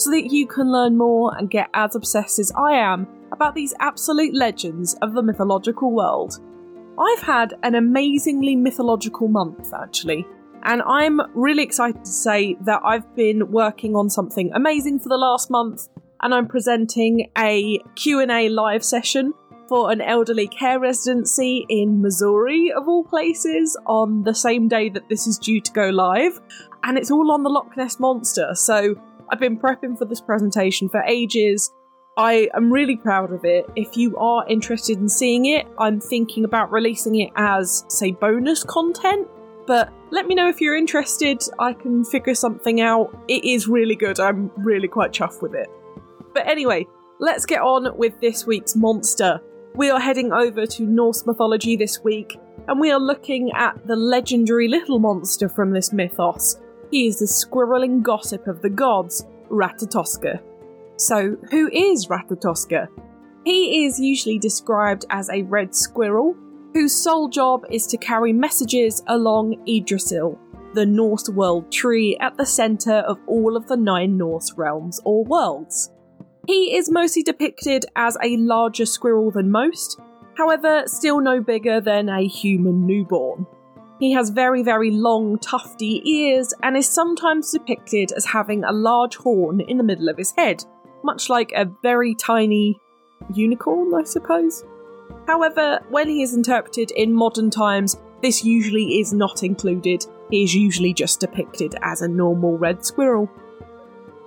so that you can learn more and get as obsessed as I am about these absolute legends of the mythological world. I've had an amazingly mythological month, actually, and I'm really excited to say that I've been working on something amazing for the last month, and I'm presenting a Q&A live session for an elderly care residency in Missouri, of all places, on the same day that this is due to go live. And it's all on the Loch Ness Monster, so I've been prepping for this presentation for ages. I am really proud of it. If you are interested in seeing it, I'm thinking about releasing it as, say, bonus content. But let me know if you're interested. I can figure something out. It is really good. I'm really quite chuffed with it. But anyway, let's get on with this week's monster. We are heading over to Norse mythology this week, and we are looking at the legendary little monster from this mythos, he is the squirreling gossip of the gods, Ratatoskr. So, who is Ratatoskr? He is usually described as a red squirrel whose sole job is to carry messages along Yggdrasil, the Norse world tree at the centre of all of the nine Norse realms or worlds. He is mostly depicted as a larger squirrel than most, however, still no bigger than a human newborn. He has very, very long, tufty ears and is sometimes depicted as having a large horn in the middle of his head, much like a very tiny unicorn, I suppose. However, when he is interpreted in modern times, this usually is not included. He is usually just depicted as a normal red squirrel.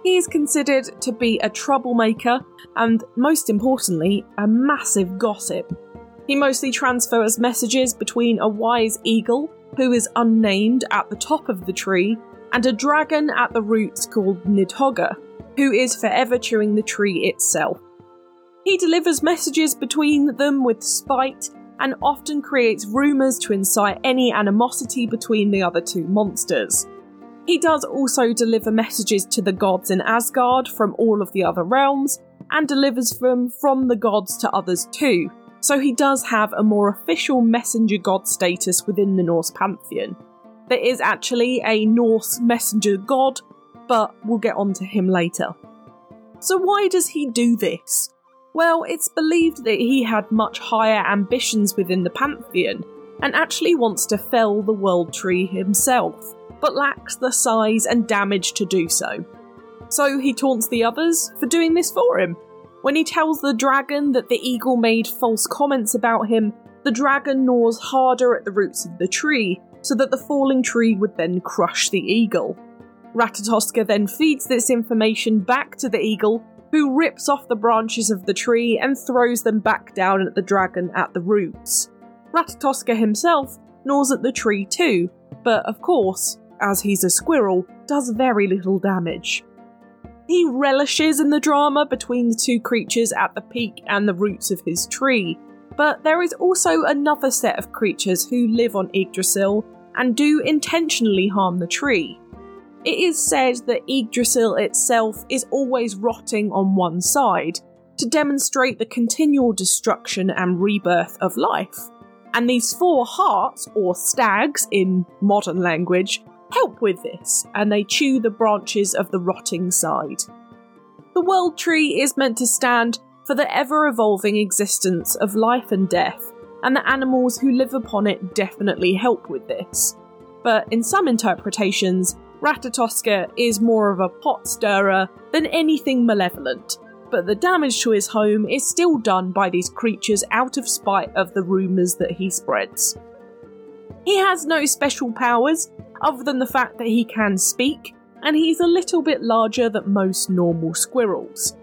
He is considered to be a troublemaker and, most importantly, a massive gossip. He mostly transfers messages between a wise eagle who is unnamed at the top of the tree, and a dragon at the roots called Nidhogger, who is forever chewing the tree itself. He delivers messages between them with spite and often creates rumours to incite any animosity between the other two monsters. He does also deliver messages to the gods in Asgard from all of the other realms, and delivers them from the gods to others too, so he does have a more official messenger god status within the Norse pantheon. There is actually a Norse messenger god, but we'll get onto him later. So, why does he do this? Well, it's believed that he had much higher ambitions within the pantheon and actually wants to fell the world tree himself, but lacks the size and damage to do so. So he taunts the others for doing this for him, when he tells the dragon that the eagle made false comments about him, the dragon gnaws harder at the roots of the tree so that the falling tree would then crush the eagle. Ratatoskr then feeds this information back to the eagle, who rips off the branches of the tree and throws them back down at the dragon at the roots. Ratatoskr himself gnaws at the tree too, but of course, as he's a squirrel, does very little damage. He relishes in the drama between the two creatures at the peak and the roots of his tree, but there is also another set of creatures who live on Yggdrasil and do intentionally harm the tree. It is said that Yggdrasil itself is always rotting on one side to demonstrate the continual destruction and rebirth of life. And these four harts, or stags in modern language, help with this, and they chew the branches of the rotting side. The world tree is meant to stand for the ever evolving existence of life and death, and the animals who live upon it definitely help with this. But in some interpretations, Ratatoskr is more of a pot stirrer than anything malevolent, but the damage to his home is still done by these creatures out of spite of the rumours that he spreads. He has no special powers, other than the fact that he can speak, and he's a little bit larger than most normal squirrels.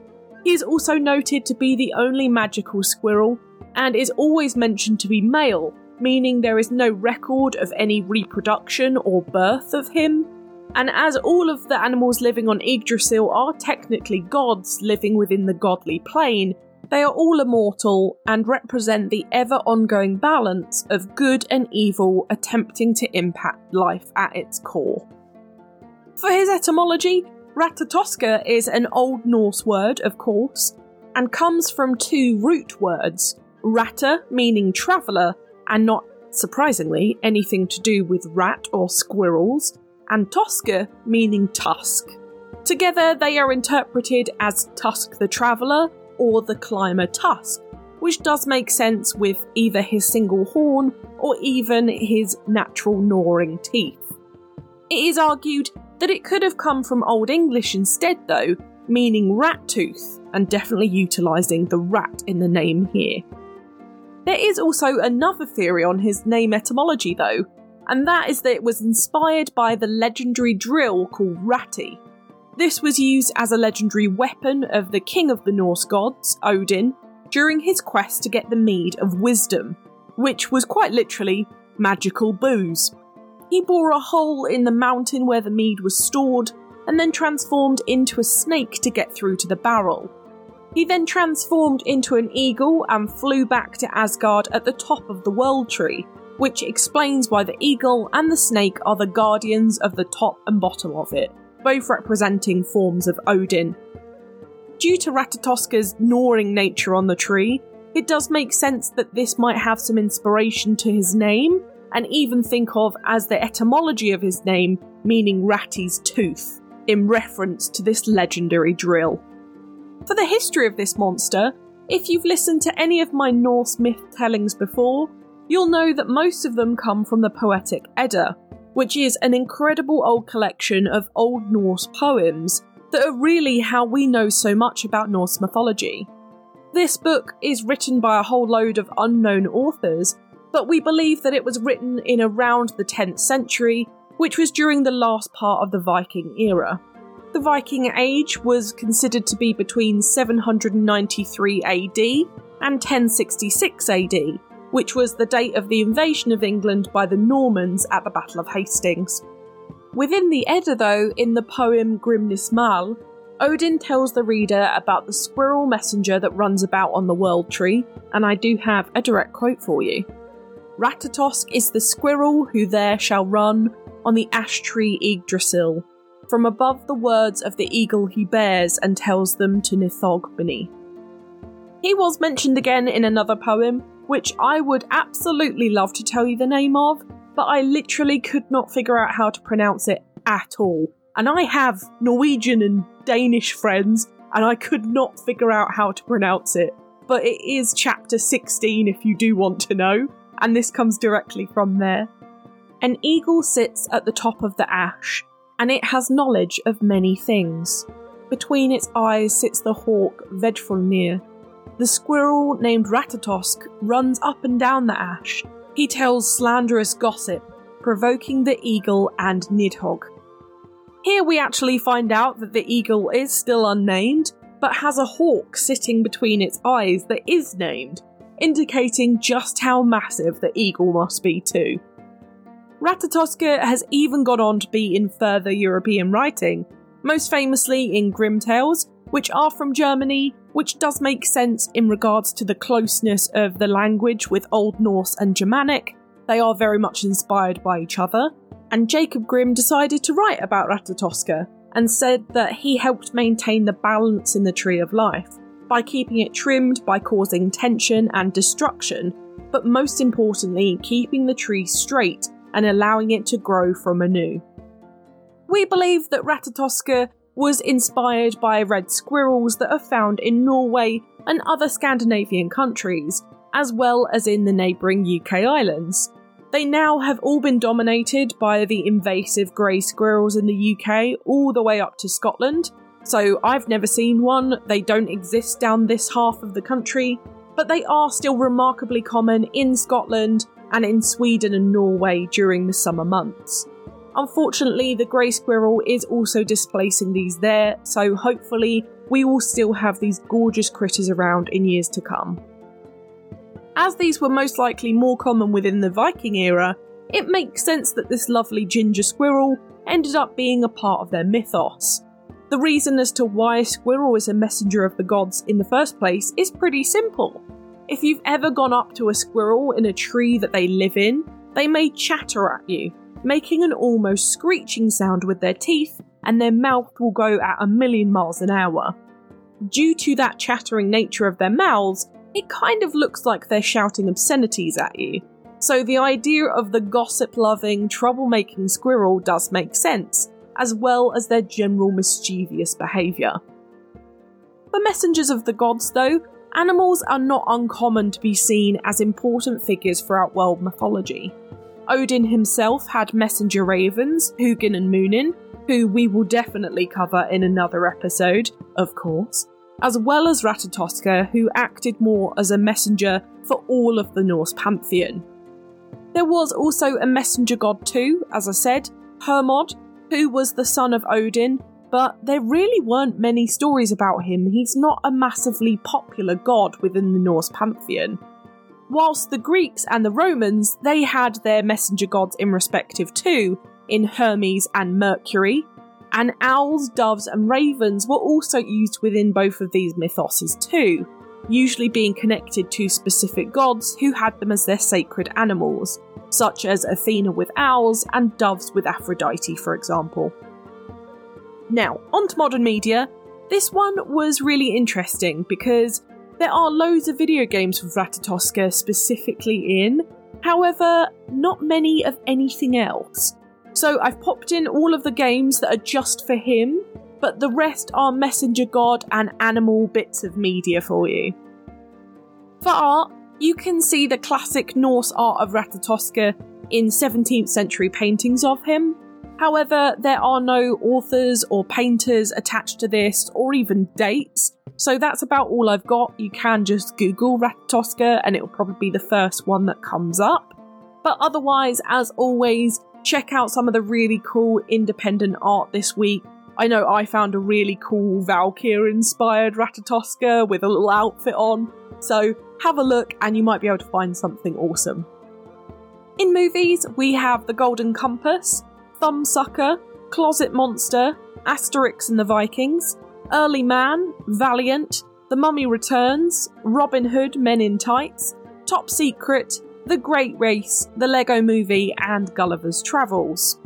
He is also noted to be the only magical squirrel, and is always mentioned to be male, meaning there is no record of any reproduction or birth of him. And as all of the animals living on Yggdrasil are technically gods living within the godly plane, they are all immortal and represent the ever ongoing balance of good and evil attempting to impact life at its core. For his etymology, Ratatoskr is an Old Norse word, of course, and comes from two root words Rata, meaning traveller, and not surprisingly anything to do with rat or squirrels, and Toska, meaning tusk. Together, they are interpreted as Tusk the Traveller or the Climber Tusk, which does make sense with either his single horn or even his natural gnawing teeth. It is argued that it could have come from Old English instead, though, meaning rat tooth, and definitely utilising the rat in the name here. There is also another theory on his name etymology, though, and that is that it was inspired by the legendary drill called Rati. This was used as a legendary weapon of the king of the Norse gods, Odin, during his quest to get the mead of wisdom, which was quite literally magical booze. He bore a hole in the mountain where the mead was stored and then transformed into a snake to get through to the barrel. He then transformed into an eagle and flew back to Asgard at the top of the World Tree, which explains why the eagle and the snake are the guardians of the top and bottom of it, both representing forms of Odin. Due to Ratatoskr's gnawing nature on the tree, it does make sense that this might have some inspiration to his name, and even think of as the etymology of his name meaning Rati's tooth, in reference to this legendary drill. For the history of this monster, if you've listened to any of my Norse myth tellings before, you'll know that most of them come from the Poetic Edda, which is an incredible old collection of Old Norse poems that are really how we know so much about Norse mythology. This book is written by a whole load of unknown authors but we believe that it was written in around the 10th century, which was during the last part of the Viking era. The Viking Age was considered to be between 793 AD and 1066 AD, which was the date of the invasion of England by the Normans at the Battle of Hastings. Within the Edda, though, in the poem Grimnismal, Odin tells the reader about the squirrel messenger that runs about on the world tree, and I do have a direct quote for you. Ratatosk is the squirrel who there shall run on the ash tree Yggdrasil. From above the words of the eagle he bears and tells them to Nithogmani. He was mentioned again in another poem, which I would absolutely love to tell you the name of, but I literally could not figure out how to pronounce it at all. And I have Norwegian and Danish friends, and I could not figure out how to pronounce it. But it is chapter 16 if you do want to know and this comes directly from there. An eagle sits at the top of the ash, and it has knowledge of many things. Between its eyes sits the hawk Vedfulnir. The squirrel named Ratatosk runs up and down the ash. He tells slanderous gossip, provoking the eagle and Nidhogg. Here we actually find out that the eagle is still unnamed, but has a hawk sitting between its eyes that is named, indicating just how massive the eagle must be too. Ratatoskr has even gone on to be in further European writing, most famously in Grimm Tales, which are from Germany, which does make sense in regards to the closeness of the language with Old Norse and Germanic. They are very much inspired by each other, and Jacob Grimm decided to write about Ratatoskr and said that he helped maintain the balance in the Tree of Life by keeping it trimmed by causing tension and destruction, but most importantly, keeping the tree straight and allowing it to grow from anew. We believe that Ratatoskr was inspired by red squirrels that are found in Norway and other Scandinavian countries, as well as in the neighbouring UK islands. They now have all been dominated by the invasive grey squirrels in the UK all the way up to Scotland, so I've never seen one, they don't exist down this half of the country, but they are still remarkably common in Scotland and in Sweden and Norway during the summer months. Unfortunately, the grey squirrel is also displacing these there, so hopefully, we will still have these gorgeous critters around in years to come. As these were most likely more common within the Viking era, it makes sense that this lovely ginger squirrel ended up being a part of their mythos. The reason as to why a squirrel is a messenger of the gods in the first place is pretty simple. If you've ever gone up to a squirrel in a tree that they live in, they may chatter at you, making an almost screeching sound with their teeth, and their mouth will go at a million miles an hour. Due to that chattering nature of their mouths, it kind of looks like they're shouting obscenities at you. So the idea of the gossip loving, troublemaking squirrel does make sense, as well as their general mischievous behaviour. For messengers of the gods, though, animals are not uncommon to be seen as important figures throughout world mythology. Odin himself had messenger ravens, Hugin and Munin, who we will definitely cover in another episode, of course, as well as Ratatoskr, who acted more as a messenger for all of the Norse pantheon. There was also a messenger god too, as I said, Hermod, who was the son of Odin, but there really weren't many stories about him. He's not a massively popular god within the Norse pantheon. Whilst the Greeks and the Romans, they had their messenger gods in respective too, in Hermes and Mercury, and owls, doves, and ravens were also used within both of these mythoses too, usually being connected to specific gods who had them as their sacred animals, such as Athena with owls and doves with Aphrodite, for example. Now, on to modern media. This one was really interesting because there are loads of video games with Ratatoskr specifically in, however, not many of anything else. So I've popped in all of the games that are just for him, but the rest are Messenger God and animal bits of media for you. For art, you can see the classic Norse art of Ratatoskr in 17th century paintings of him. However, there are no authors or painters attached to this, or even dates, so that's about all I've got. You can just Google Ratatoskr and it'll probably be the first one that comes up. But otherwise, as always, check out some of the really cool independent art this week. I know I found a really cool Valkyr inspired Ratatoskr with a little outfit on, so have a look and you might be able to find something awesome. In movies, we have The Golden Compass, Thumbsucker, Closet Monster, Asterix and the Vikings, Early Man, Valiant, The Mummy Returns, Robin Hood Men in Tights, Top Secret, The Great Race, The Lego Movie, and Gulliver's Travels.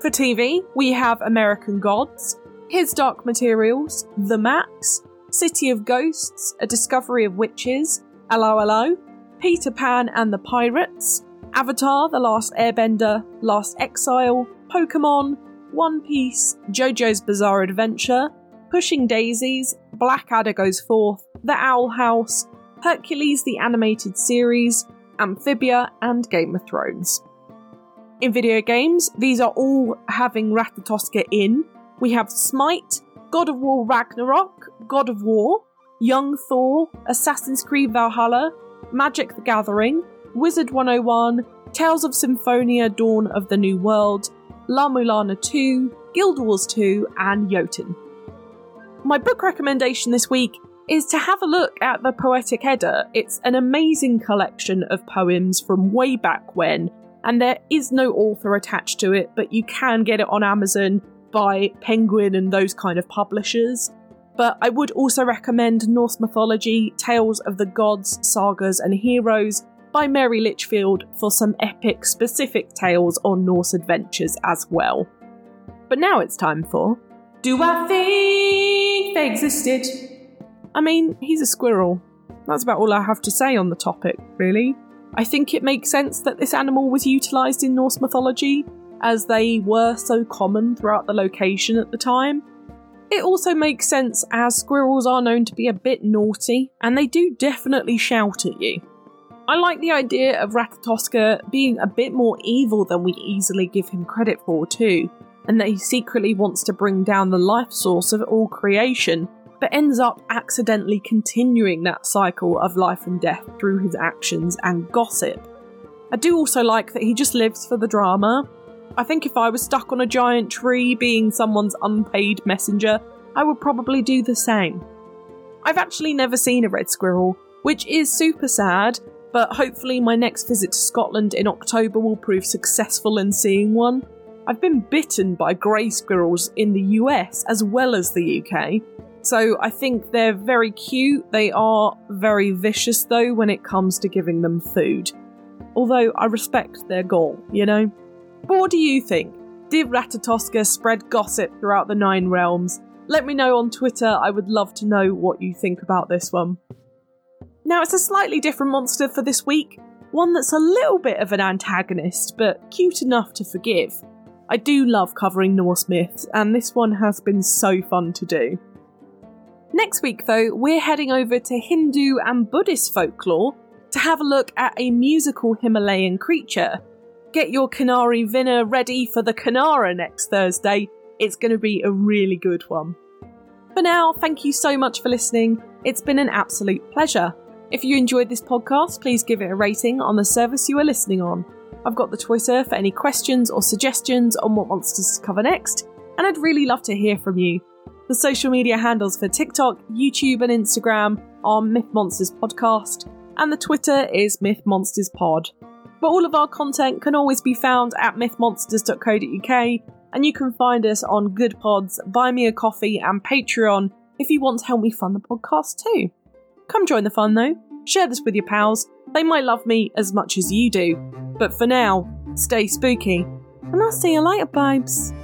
For TV, we have American Gods, His Dark Materials, The Max, City of Ghosts, A Discovery of Witches, Allo, Peter Pan and the Pirates, Avatar The Last Airbender, Last Exile, Pokemon, One Piece, JoJo's Bizarre Adventure, Pushing Daisies, Blackadder Goes Forth, The Owl House, Hercules the Animated Series, Amphibia, and Game of Thrones. In video games, these are all having Ratatoskr in. We have Smite, God of War Ragnarok, God of War, Young Thor, Assassin's Creed Valhalla, Magic the Gathering, Wizard 101, Tales of Symphonia Dawn of the New World, La Mulana 2, Guild Wars 2, and Jotun. My book recommendation this week is to have a look at the Poetic Edda. It's an amazing collection of poems from way back when, and there is no author attached to it, but you can get it on Amazon by Penguin and those kind of publishers. But I would also recommend Norse Mythology Tales of the Gods, Sagas, and Heroes by Mary Litchfield for some epic specific tales on Norse adventures as well. But now it's time for Do I They Existed? I mean, he's a squirrel. That's about all I have to say on the topic, really. I think it makes sense that this animal was utilised in Norse mythology, as they were so common throughout the location at the time. It also makes sense as squirrels are known to be a bit naughty, and they do definitely shout at you. I like the idea of Ratatoskr being a bit more evil than we easily give him credit for, too, and that he secretly wants to bring down the life source of all creation, but ends up accidentally continuing that cycle of life and death through his actions and gossip. I do also like that he just lives for the drama. I think if I was stuck on a giant tree being someone's unpaid messenger, I would probably do the same. I've actually never seen a red squirrel, which is super sad, but hopefully my next visit to Scotland in October will prove successful in seeing one. I've been bitten by grey squirrels in the US as well as the UK. So I think they're very cute. They are very vicious though when it comes to giving them food. Although I respect their goal, you know? But what do you think? Did Ratatoska spread gossip throughout the Nine Realms? Let me know on Twitter. I would love to know what you think about this one. Now, it's a slightly different monster for this week, one that's a little bit of an antagonist, but cute enough to forgive. I do love covering Norse myths, and this one has been so fun to do. Next week, though, we're heading over to Hindu and Buddhist folklore to have a look at a musical Himalayan creature. Get your Kinnari vina ready for the Kinnara next Thursday. It's going to be a really good one. For now, thank you so much for listening. It's been an absolute pleasure. If you enjoyed this podcast, please give it a rating on the service you are listening on. I've got the Twitter for any questions or suggestions on what monsters to cover next, and I'd really love to hear from you. The social media handles for TikTok, YouTube, and Instagram are Myth Monsters Podcast, and the Twitter is Myth Monsters Pod. But all of our content can always be found at mythmonsters.co.uk, and you can find us on Good Pods, Buy Me a Coffee, and Patreon if you want to help me fund the podcast too. Come join the fun though. Share this with your pals. They might love me as much as you do. But for now, stay spooky, and I'll see you later, babes.